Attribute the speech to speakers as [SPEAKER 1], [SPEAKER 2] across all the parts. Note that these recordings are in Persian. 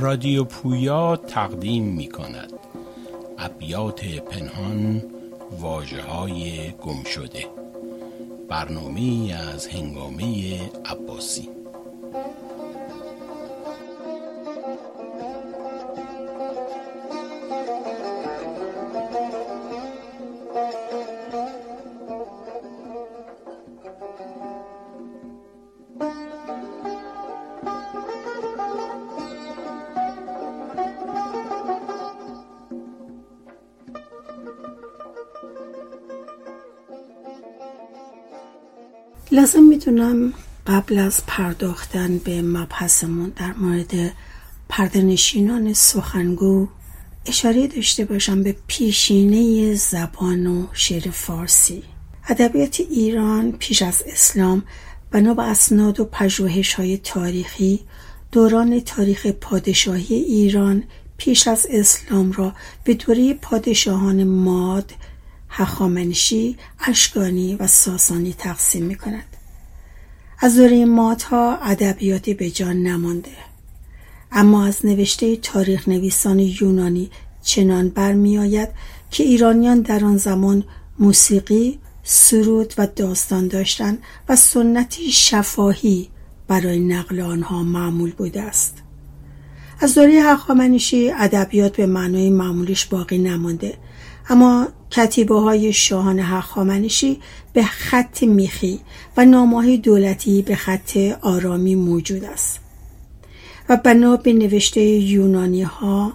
[SPEAKER 1] رادیو پویا تقدیم می کند ابیات پنهان واجه های گم شده برنامه از هنگامه عباسی.
[SPEAKER 2] لازم می‌دونم قبل از پرداختن به مبحثمون در مورد پردنشینان سخنگو اشاره داشته باشم به پیشینه زبان و شعر فارسی. ادبیات ایران پیش از اسلام بنا به اسناد و پژوهش های تاریخی دوران تاریخ پادشاهی ایران پیش از اسلام را به دوره پادشاهان ماد هخامنشی، اشکانی و ساسانی تقسیم می کند. از دوره مادها ادبیاتی به جان نمانده اما از نوشته تاریخ نویسان یونانی چنان برمیآید که ایرانیان در آن زمان موسیقی، سرود و داستان داشتند و سنتی شفاهی برای نقل آنها معمول بوده است. از دوره هخامنشی ادبیات به معنای معمولیش باقی نمانده اما کتیبه های شاهان هخامنشی به خط میخی و نامه دولتی به خط آرامی موجود است. و بنا به نوشته یونانی ها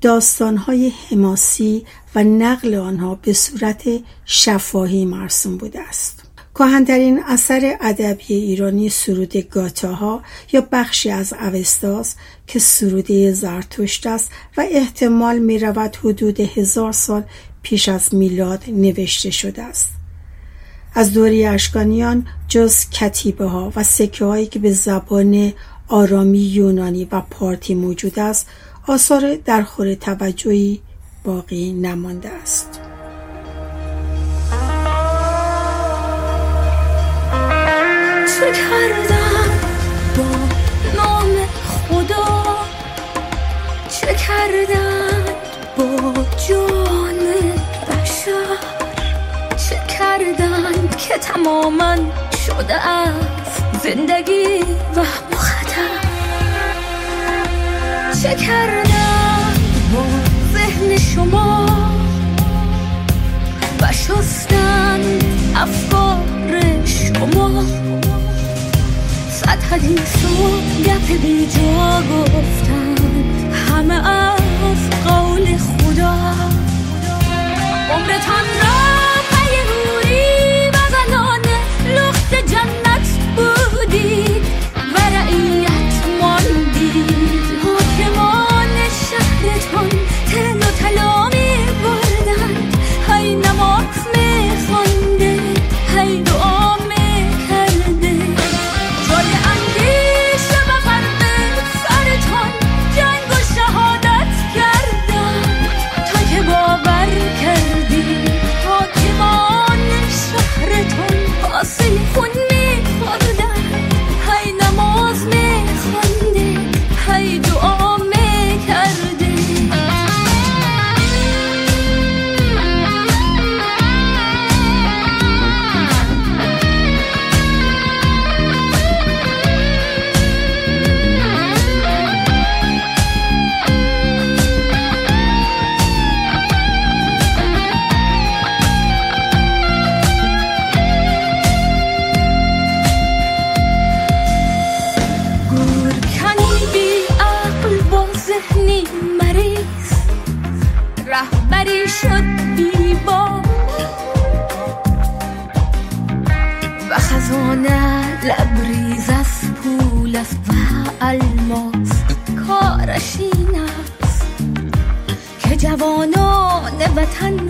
[SPEAKER 2] داستان های حماسی و نقل آنها به صورت شفاهی مرسوم بوده است. کهنترین اثر ادبی ایرانی سرود گاتاها یا بخشی از اوستاس که سروده زرتشت است و احتمال می رود حدود هزار سال پیش از میلاد نوشته شده است. از دوری اشکانیان جز کتیبه ها و سکه هایی که به زبان آرامی یونانی و پارتی موجود است آثار در خور توجهی باقی نمانده است.
[SPEAKER 3] چه با نام خدا؟ چه با جان چه کردن که تماما شده از زندگی و خطر چه کردن با ذهن شما و شستن افکار شما؟ صد حدیث و گپ بی جا گفتن همه از قول خدا. عمرتان را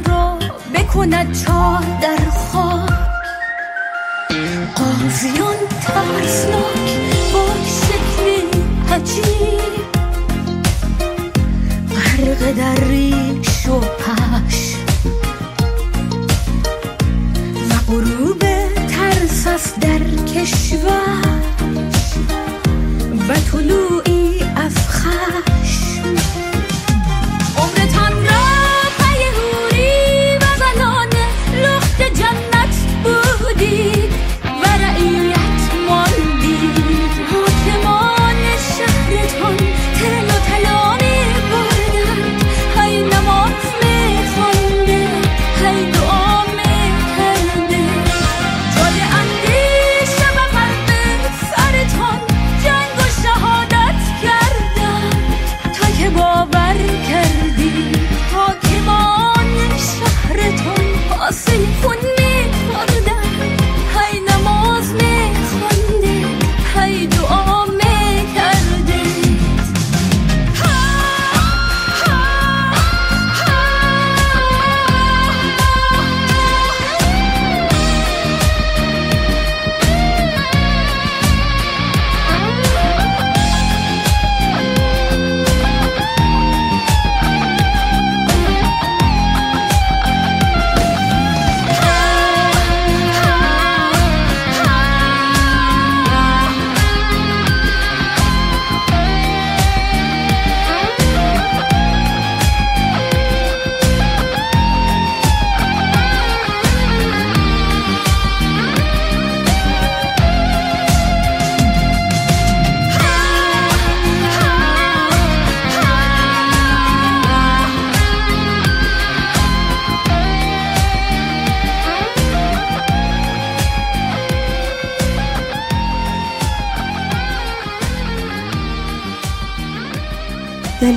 [SPEAKER 3] را بکند تا در خواب قاضیان ترسناک با شکل عجیب. غرق در ریش و پش و غروب ترس است در کشور. و طلوعی از خشم.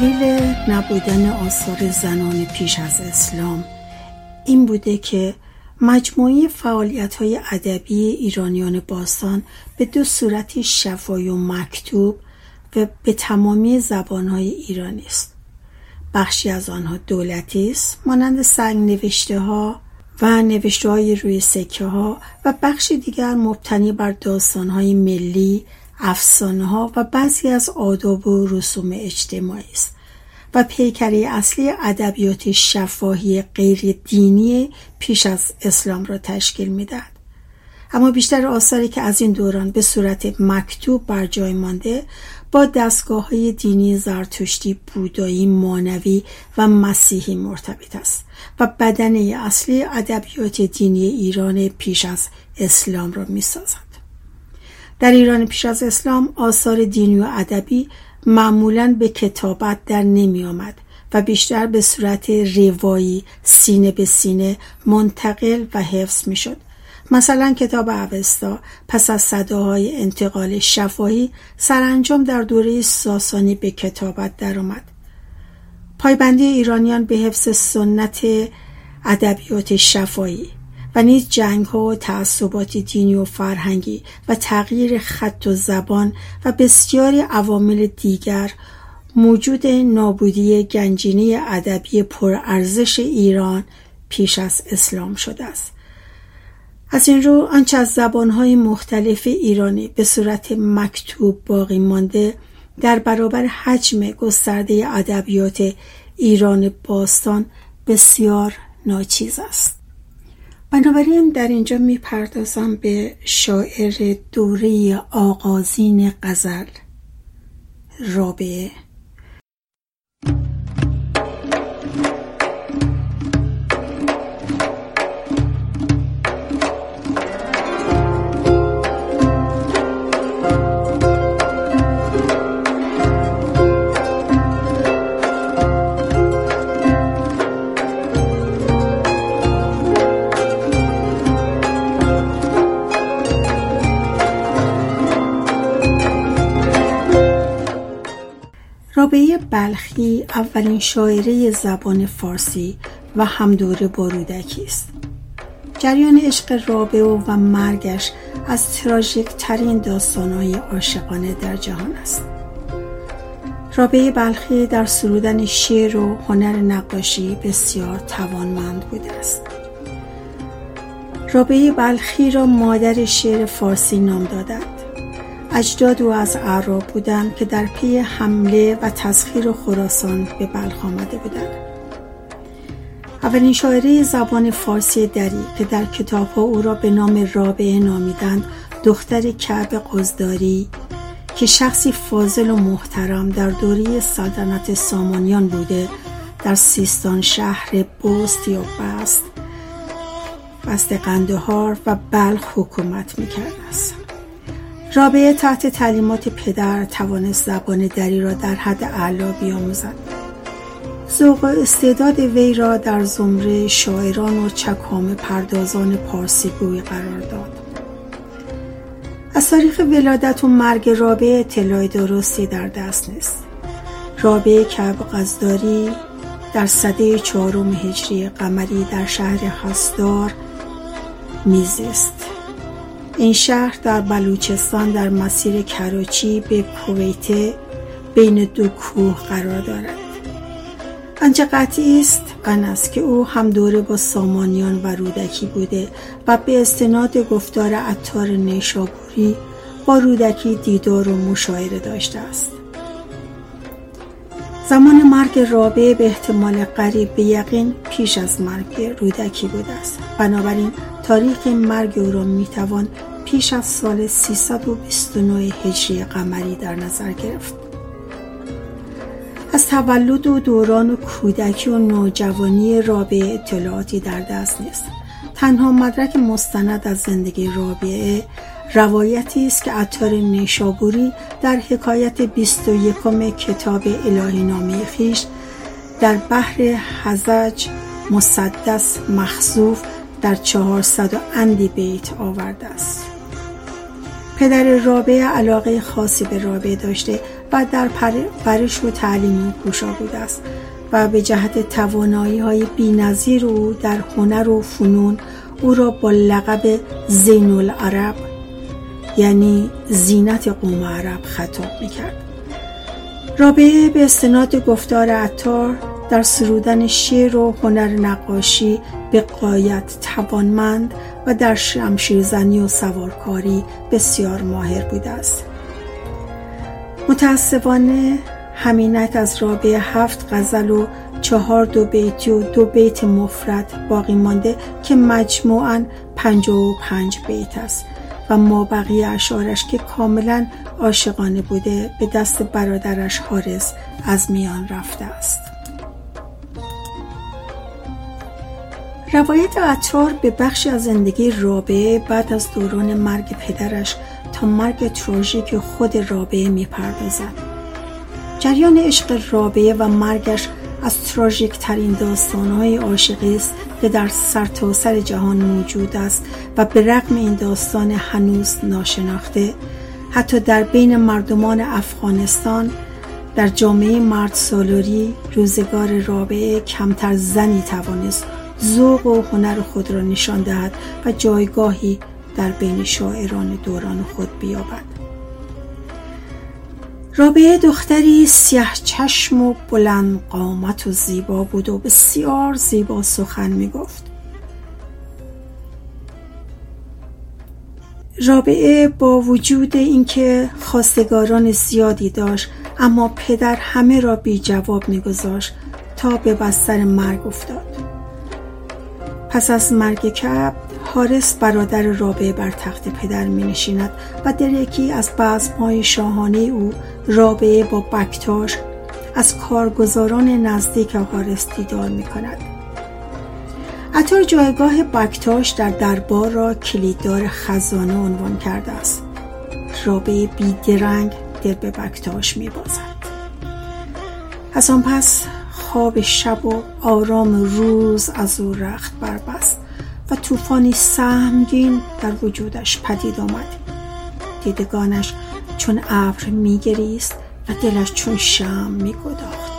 [SPEAKER 2] دلیل نبودن آثار زنان پیش از اسلام این بوده که مجموعی فعالیت های ادبی ایرانیان باستان به دو صورتی شفای و مکتوب و به تمامی زبانهای ایرانی است. بخشی از آنها دولتی است مانند سنگ نوشته ها و نوشته های روی سکه ها و بخش دیگر مبتنی بر داستان های ملی افسانه ها و بعضی از آداب و رسوم اجتماعی است و پیکره اصلی ادبیات شفاهی غیر دینی پیش از اسلام را تشکیل می‌دهد اما بیشتر آثاری که از این دوران به صورت مکتوب بر جای مانده با دستگاه های دینی زرتشتی بودایی مانوی و مسیحی مرتبط است و بدنه اصلی ادبیات دینی ایران پیش از اسلام را می سازد. در ایران پیش از اسلام آثار دینی و ادبی معمولا به کتابت در نمی آمد و بیشتر به صورت روایی سینه به سینه منتقل و حفظ می شد. مثلا کتاب اوستا پس از صداهای انتقال شفاهی سرانجام در دوره ساسانی به کتابت درآمد. پایبندی ایرانیان به حفظ سنت ادبیات شفایی نیز جنگ ها و تعصبات دینی و فرهنگی و تغییر خط و زبان و بسیاری عوامل دیگر موجود نابودی گنجینه ادبی پرارزش ایران پیش از اسلام شده است. از این رو آنچه از زبانهای مختلف ایرانی به صورت مکتوب باقی مانده در برابر حجم گسترده ادبیات ایران باستان بسیار ناچیز است. بنابراین در اینجا می‌پردازم به شاعر دوره آغازین غزل. رابعه. رابعه بلخی اولین شاعره زبان فارسی و همدوره با رودکی است. جریان عشق رابعه و مرگش از تراژیک ترین داستانهای عاشقانه در جهان است. رابعه بلخی در سرودن شعر و هنر نقاشی بسیار توانمند بوده است. رابعه بلخی را مادر شعر فارسی نام دادند. اجداد او از اعراب بودند که در پی حمله و تسخیر خراسان به بلخ آمده بودند. اولین شاعره زبان فارسی دری که در کتابها او را به نام رابعه نامیدند دختر کعب قزداری که شخصی فاضل و محترم در دوری سلطنت سامانیان بوده در سیستان شهر بست یا بست بست قندهار و بلخ حکومت می‌کرده است رابعه تحت تعلیمات پدر توانست زبان دری را در حد اعلا بیاموزد. ذوق و استعداد وی را در زمره شاعران و چکام پردازان پارسی گوی قرار داد. از تاریخ ولادت و مرگ رابعه اطلاع درستی در دست نیست. رابعه کعب قزداری در صده چهارم هجری قمری در شهر حسدار میزیست. این شهر در بلوچستان در مسیر کراچی به کویته بین دو کوه قرار دارد. آنچه قطعی است آن است که او هم دوره با سامانیان و رودکی بوده و به استناد گفتار عطار نیشابوری با رودکی دیدار و مشاعره داشته است. زمان مرگ رابعه به احتمال قریب به یقین پیش از مرگ رودکی بوده است. بنابراین تاریخ مرگ او را می‌توان پیش از سال 329 هجری قمری در نظر گرفت. از تولد و دوران و کودکی و نوجوانی رابعه اطلاعاتی در دست نیست. تنها مدرک مستند از زندگی رابعه روایتی است که عطار نیشابوری در حکایت 21 کتاب الهی نامه خیش در بحر حزج مسدس مخصوف در چهارصد و اندی بیت آورده است. پدر رابعه علاقه خاصی به رابعه داشته و در پرش و تعلیم کوشا بوده است و به جهت توانایی های او در هنر و فنون او را با لقب زین العرب یعنی زینت قوم عرب خطاب می‌کرد. رابعه به استناد گفتار عطار در سرودن شعر و هنر نقاشی به قایت توانمند و در شمشیرزنی و سوارکاری بسیار ماهر بوده است. متاسفانه همینک از رابعه هفت غزل و چهار دو بیتی و دو بیت مفرد باقی مانده که مجموعاً پنج و پنج بیت است و ما بقیه اشعارش که کاملا عاشقانه بوده به دست برادرش حارس از میان رفته است. روایت عطار به بخشی از زندگی رابعه بعد از دوران مرگ پدرش تا مرگ تراژیک خود رابعه می‌پردازد. جریان عشق رابعه و مرگش از تراژیک ترین داستانهای عاشقی است که در سرتاسر سر جهان موجود است و به رغم این داستان هنوز ناشناخته. حتی در بین مردمان افغانستان در جامعه مرد سالاری روزگار رابعه کمتر زنی توانست ذوق و هنر خود را نشان دهد و جایگاهی در بین شاعران دوران خود بیابد رابعه دختری سیاه چشم و بلند قامت و زیبا بود و بسیار زیبا سخن می گفت. رابعه با وجود اینکه خواستگاران زیادی داشت اما پدر همه را بی جواب میگذاشت تا به بستر مرگ افتاد پس از مرگ کب حارس برادر رابعه بر تخت پدر می نشیند و در یکی از بزمهای شاهانه او رابعه با بکتاش از کارگزاران نزدیک حارس دیدار می کند. عطار جایگاه بکتاش در دربار را کلیددار خزانه عنوان کرده است. رابعه بیدرنگ دل به بکتاش می بازد. از آن پس خواب شب و آرام روز از او رخت بربست و طوفانی سهمگین در وجودش پدید آمد. دیدگانش چون ابر میگریست و دلش چون شم میگداخت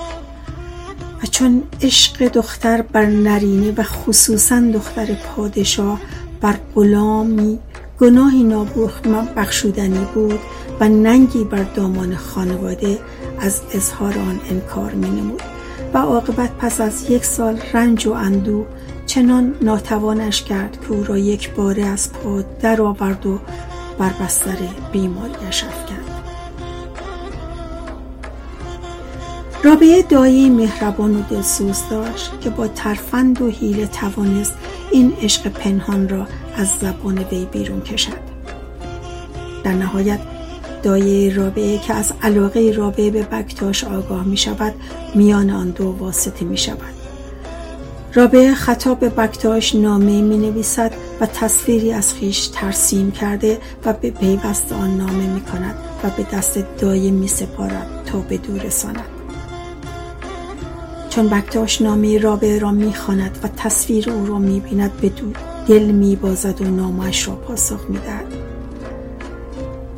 [SPEAKER 2] و چون عشق دختر بر نرینه و خصوصا دختر پادشاه بر غلامی گناهی نابخت بخشودنی بود و ننگی بر دامان خانواده از اظهار آن انکار می نمود و عاقبت پس از یک سال رنج و اندوه چنان ناتوانش کرد که او را یک باره از پا در آورد و بر بستر بیماریش افکند. رابعه دایی مهربان و دلسوز داشت که با ترفند و حیله توانست این عشق پنهان را از زبان وی بیرون کشد. در نهایت دایه رابعه که از علاقه رابعه به بکتاش آگاه می شود میان آن دو واسطه می شود رابعه خطاب به بکتاش نامه می نویسد و تصویری از خیش ترسیم کرده و به پیوست آن نامه می کند و به دست دایه می سپارد تا به دور رساند چون بکتاش نامه رابعه را می خاند و تصویر او را می بیند به دل می بازد و نامش را پاسخ می دهد.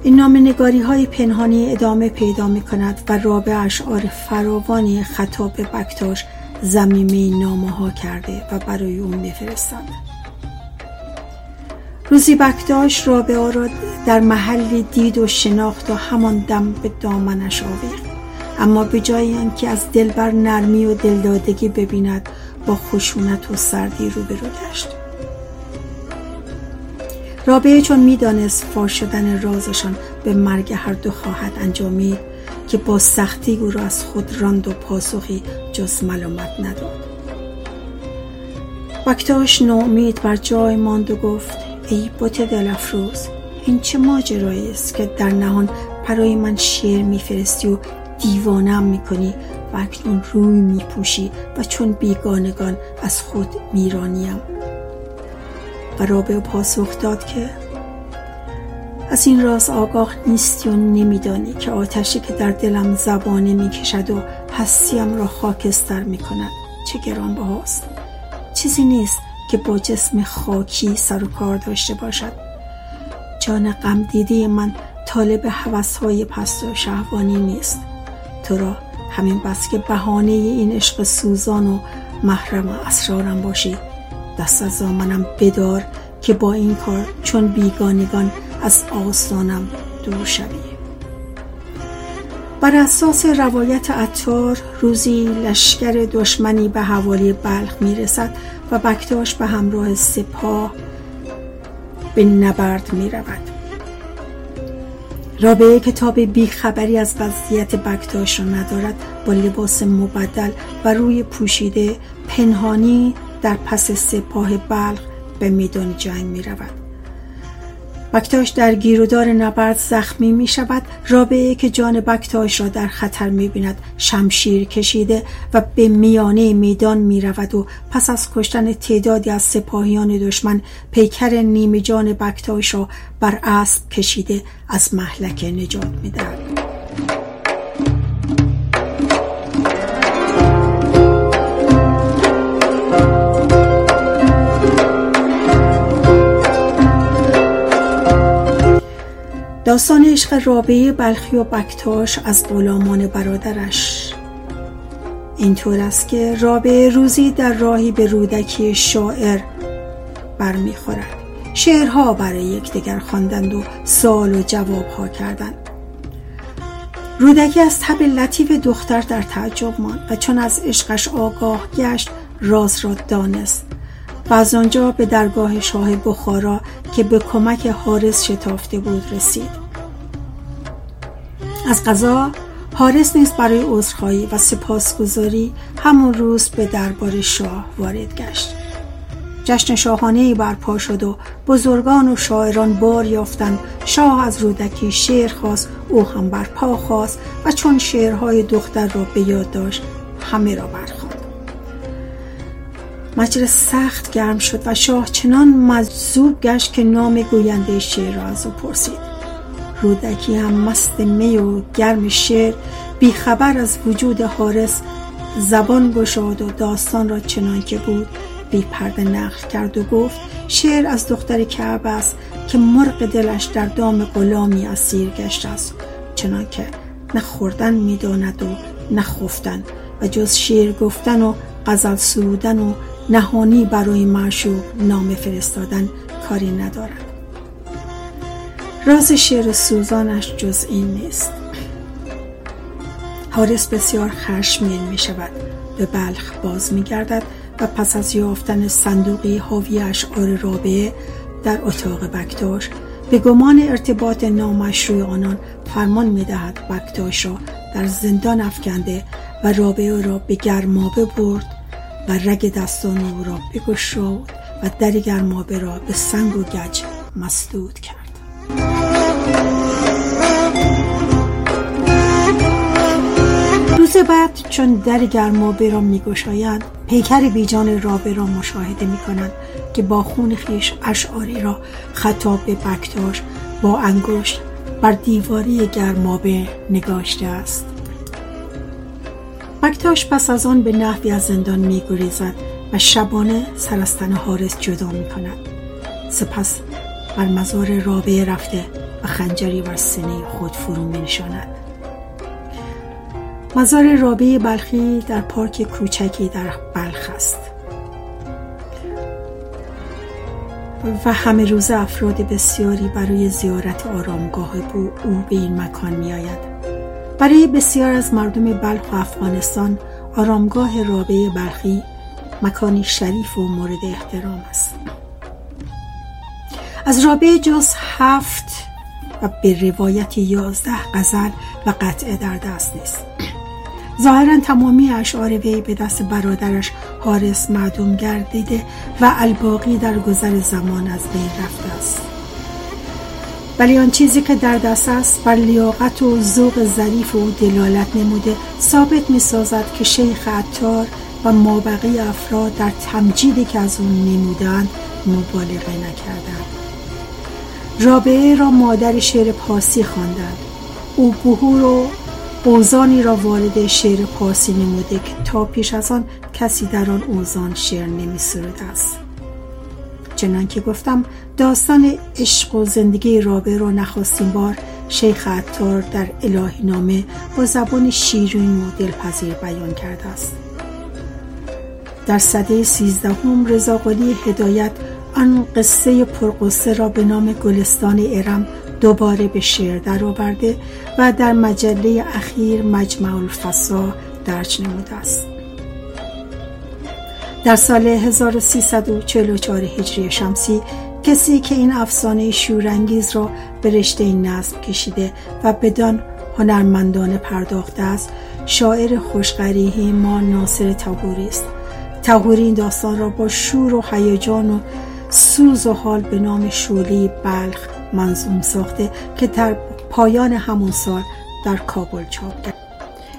[SPEAKER 2] این نام نگاری های پنهانی ادامه پیدا می کند و رابع اشعار فراوانی خطاب بکتاش زمیمه نامه ها کرده و برای اون میفرستند روزی بکتاش رابعه را در محلی دید و شناخت و همان دم به دامنش آویخت اما به جای اینکه از دلبر نرمی و دلدادگی ببیند با خشونت و سردی روبرو گشت. رابعه چون می‌دانست فاش شدن رازشان به مرگ هر دو خواهد انجامید که با سختی او را از خود راند و پاسخی جز ملامت نداد. وقتاش ناامید بر جای ماند و گفت ای بت دل افروز این چه ماجرایی است که در نهان برای من شعر میفرستی و دیوانم می‌کنی و اکنون روی میپوشی و چون بیگانگان از خود میرانیم و رابع پاسخ داد که از این راز آگاه نیستی و نمیدانی که آتشی که در دلم زبانه می‌کشد و هستیم را خاکستر می‌کند. چه گران بهاست چیزی نیست که با جسم خاکی سر و کار داشته باشد. جان غم دیده من طالب های پست و شهوانی نیست. تو را همین بس که بهانه این عشق سوزان و محرم اسرارم باشی. دست از دامنم بدار که با این کار چون بیگانگان از آستانم دور شوی بر اساس روایت عطار روزی لشکر دشمنی به حوالی بلخ می‌رسد و بکتاش به همراه سپاه به نبرد می رود. رابعه کتاب بی خبری از وضعیت بکتاش را ندارد با لباس مبدل و روی پوشیده پنهانی در پس سپاه بلخ به میدان جنگ می رود. بکتاش در گیرودار نبرد زخمی می شود رابعه که جان بکتاش را در خطر می بیند شمشیر کشیده و به میانه میدان می رود و پس از کشتن تعدادی از سپاهیان دشمن پیکر نیمه جان بکتاش را بر اسب کشیده از محلک نجات می دهد. داستان عشق رابعه بلخی و بکتاش از غلامان برادرش. اینطور است که رابعه روزی در راهی به رودکی شاعر برمیخورد. شعرها برای یکدیگر خواندند و سال و جوابها کردند. رودکی از تب لطیف دختر در تعجب ماند و چون از عشقش آگاه گشت راز را دانست و از آنجا به درگاه شاه بخارا که به کمک حارس شتافته بود رسید. از قضا حارس نیز برای عذرخواهی و سپاسگزاری همون روز به دربار شاه وارد گشت. جشن شاهانه برپا شد و بزرگان و شاعران بار یافتند. شاه از رودکی شعر خواست او هم برپا خواست و چون شعرهای دختر را به یاد داشت همه را برخواند. مجلس سخت گرم شد و شاه چنان مجذوب گشت که نام گوینده شعر را از او پرسید. رودکی هم مست می و گرم شعر بیخبر از وجود حارس زبان گشاد و داستان را چنان که بود بی پرده نقل کرد و گفت شعر از دختر کعب است که مرغ دلش در دام غلامی اسیر گشته است. چنان که نه خوردن می‌داند و نه خفتن و جز شعر گفتن و غزل سرودن و نهانی برای معشوق نام فرستادن کاری ندارد. راز شعر سوزانش جز این نیست. حارس بسیار خشمگین می شود به بلخ باز می گردد و پس از یافتن صندوقی حاوی اشعار رابعه در اتاق بکتاش به گمان ارتباط نامشروع آنان فرمان می‌دهد بکتاش را در زندان افکنده و رابعه را به گرمابه برد و رگ دستان او را بگشاد و در گرمابه را به سنگ و گچ مسدود کرد. روز بعد چون در گرمابه را میگشایند پیکر بیجان رابه را مشاهده می کنند که با خون خیش اشعاری را خطاب به بکتاش با انگشت بر دیواری گرمابه نگاشته است. بکتاش پس از آن به نحوی از زندان می گریزد و شبانه سرستن حارس جدا می کند سپس بر مزار رابعه رفته و خنجری بر سینه خود فرو می نشاند. مزار رابعه بلخی در پارک کوچکی در بلخ است و همه روز افراد بسیاری برای زیارت آرامگاه او به این مکان می آید. برای بسیار از مردم بلخ و افغانستان آرامگاه رابعه بلخی مکانی شریف و مورد احترام است از رابعه جز هفت و به روایت یازده غزل و قطعه در دست نیست. ظاهرا تمامی اشعار وی به دست برادرش حارس معدوم گردیده و الباقی در گذر زمان از بین رفته است. ولی آن چیزی که در دست است بر لیاقت و ذوق ظریف او دلالت نموده ثابت می سازد که شیخ عطار و مابقی افراد در تمجیدی که از اون نمودند مبالغه نکردند. رابعه را مادر شعر پاسی خواندند او بهور و اوزانی را وارد شعر پاسی نموده که تا پیش از آن کسی در آن اوزان شعر نمی است چنان که گفتم داستان عشق و زندگی رابعه را نخواستیم بار شیخ عطار در الهی نامه با زبان شیرین و دلپذیر بیان کرده است. در صده سیزدهم رضاقلی هدایت آن قصه پرقصه را به نام گلستان ارم دوباره به شعر درآورده و در مجله اخیر مجمع الفسا درج نموده است. در سال 1344 هجری شمسی کسی که این افسانه شورانگیز را به رشته نصب کشیده و بدان هنرمندانه پرداخته است شاعر خوشقریحی ما ناصر تهوری است. تهوری این داستان را با شور و هیجان و سوز و حال به نام شولی بلخ منظوم ساخته که در پایان همون سال در کابل چاپ کرد.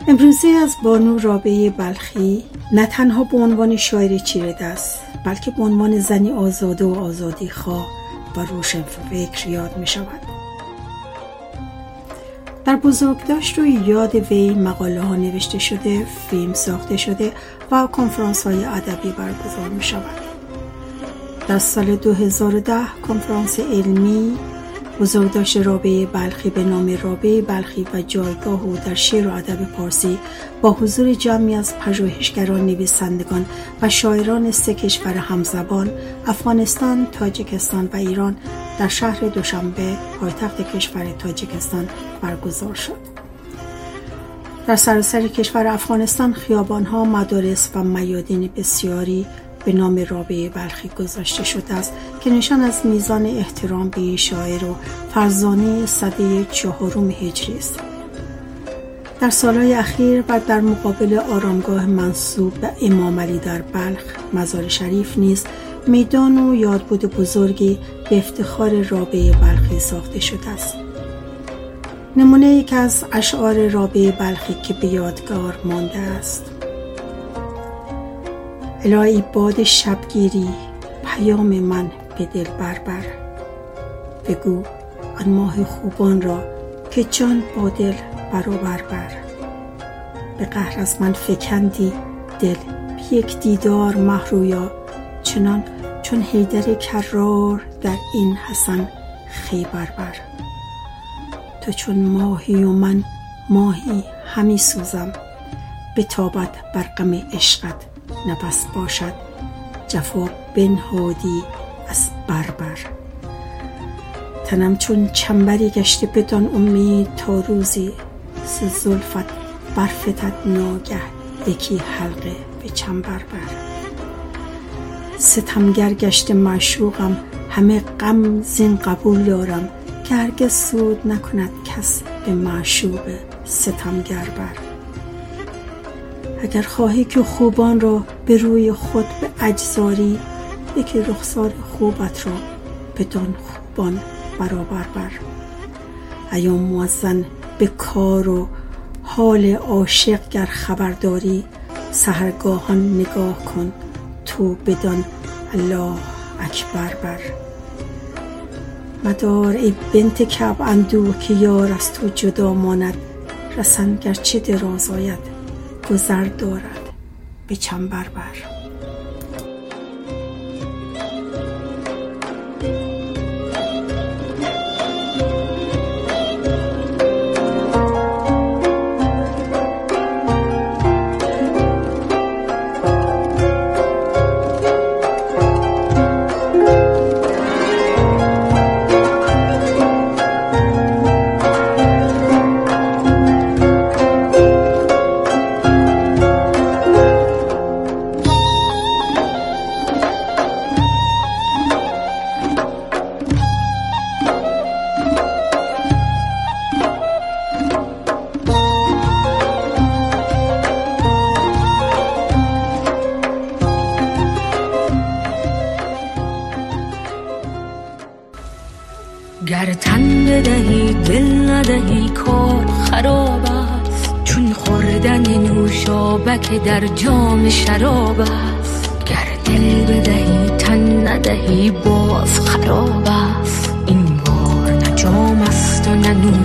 [SPEAKER 2] امروزه از بانو رابعه بلخی نه تنها به عنوان شاعر چیره است بلکه به عنوان زنی آزاده و آزادی خواه و روشن فکر یاد می شود در بزرگداشت و یاد وی مقاله ها نوشته شده فیلم ساخته شده و کنفرانس های ادبی برگزار می شود در سال 2010 کنفرانس علمی بزرگداشت رابعه بلخی به نام رابعه بلخی و جایگاه او در شعر و ادب پارسی با حضور جمعی از پژوهشگران نویسندگان و شاعران سه کشور همزبان افغانستان تاجیکستان و ایران در شهر دوشنبه پایتخت کشور تاجیکستان برگزار شد. در سراسر کشور افغانستان خیابانها مدارس و میادین بسیاری به نام رابعه بلخی گذاشته شده است که نشان از میزان احترام به شاعر و فرزانه صده چهارم هجری است. در سالهای اخیر و در مقابل آرامگاه منصوب به امام علی در بلخ مزار شریف نیز میدان و یادبود بزرگی به افتخار رابعه بلخی ساخته شده است. نمونه یک از اشعار رابعه بلخی که به یادگار مانده است. الهی باد شبگیری پیام من به دل بربر. بگو آن ماه خوبان را که جان با دل برابر بر. به قهر از من فکندی دل یک دیدار محرویا چنان چون حیدر کرار در این حسن خیبر بر. تو چون ماهی و من ماهی همی سوزم به بر غم عشقت نبست باشد. جفا بنهادی از بربر. تنم چون چنبری گشته بدان امید تا روزی ز زلفت برفتد ناگه یکی حلقه به چنبر بر ستمگر گشته معشوقم همه غم زین قبول دارم که هرگز سود نکند کس به معشوق ستمگر بر اگر خواهی که خوبان را به روی خود به اجزاری یکی رخسار خوبت را بدان خوبان برابر بر. ایام موزن به کار و حال عاشق گر خبرداری سهرگاهان نگاه کن تو بدان الله اکبر بر. مدار ای بنت کعب اندوه که یار از تو جدا ماند رسن گرچه دراز آید. گذر دارد به چنبر بر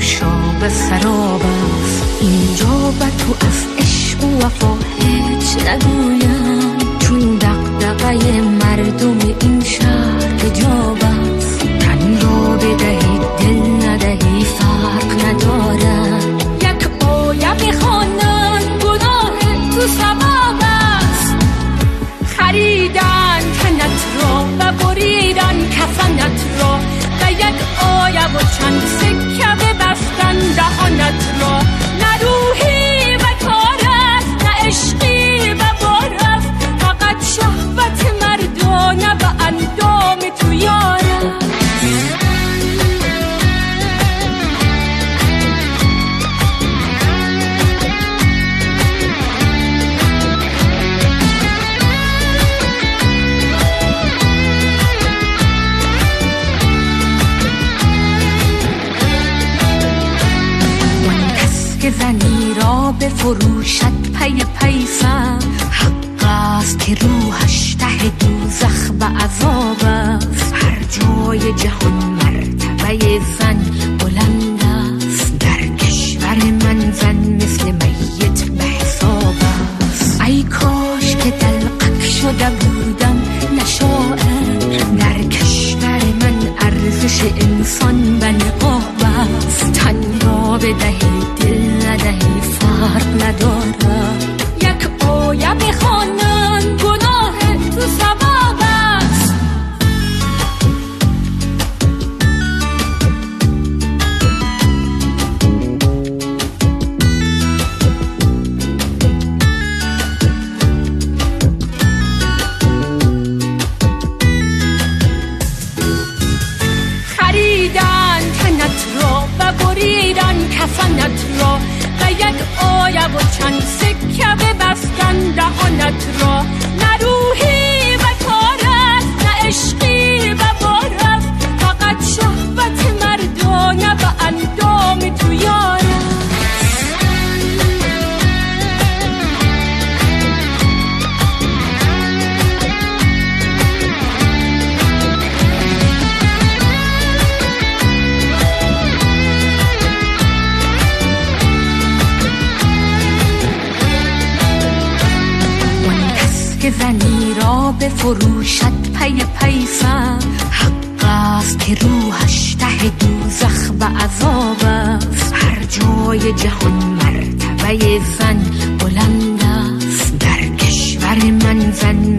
[SPEAKER 3] نوشاب سراب است. اینجا به تو از عشق و وفا هیچ نگویم. چون دقدقه مردم این شهر حجاب بدهی دل ندهی فرق نداره یک آیه بخوانن گناه تو سباب است. خریدن تنت را و بریدن کفنت را و یک آیه و چند ببستن دهانت را نه روحی و کار است نه عشقی و بار است. فقط شهوت مردانه و اندام تو یار زنی را به فروشت پی پیسم حق است که روحش ته دوزخ به عذاب است. هر جای جهان مرتبه زن بلند است. در کشور من زن مثل میت به حساب است. ای کاش که دلقک شده بودم نشاعر. در کشور من ارزش انسان تن را بدهی دل ندهی فرق نداره یک آیه بخوانن کفنت را و یک آیه و چند سکه ببستن دهانت را. نه فروشت پی پیسم حق است که روحش ته دوزخ به عذاب است. هر جای جهان مرتبه زن بلند است. در کشور من زن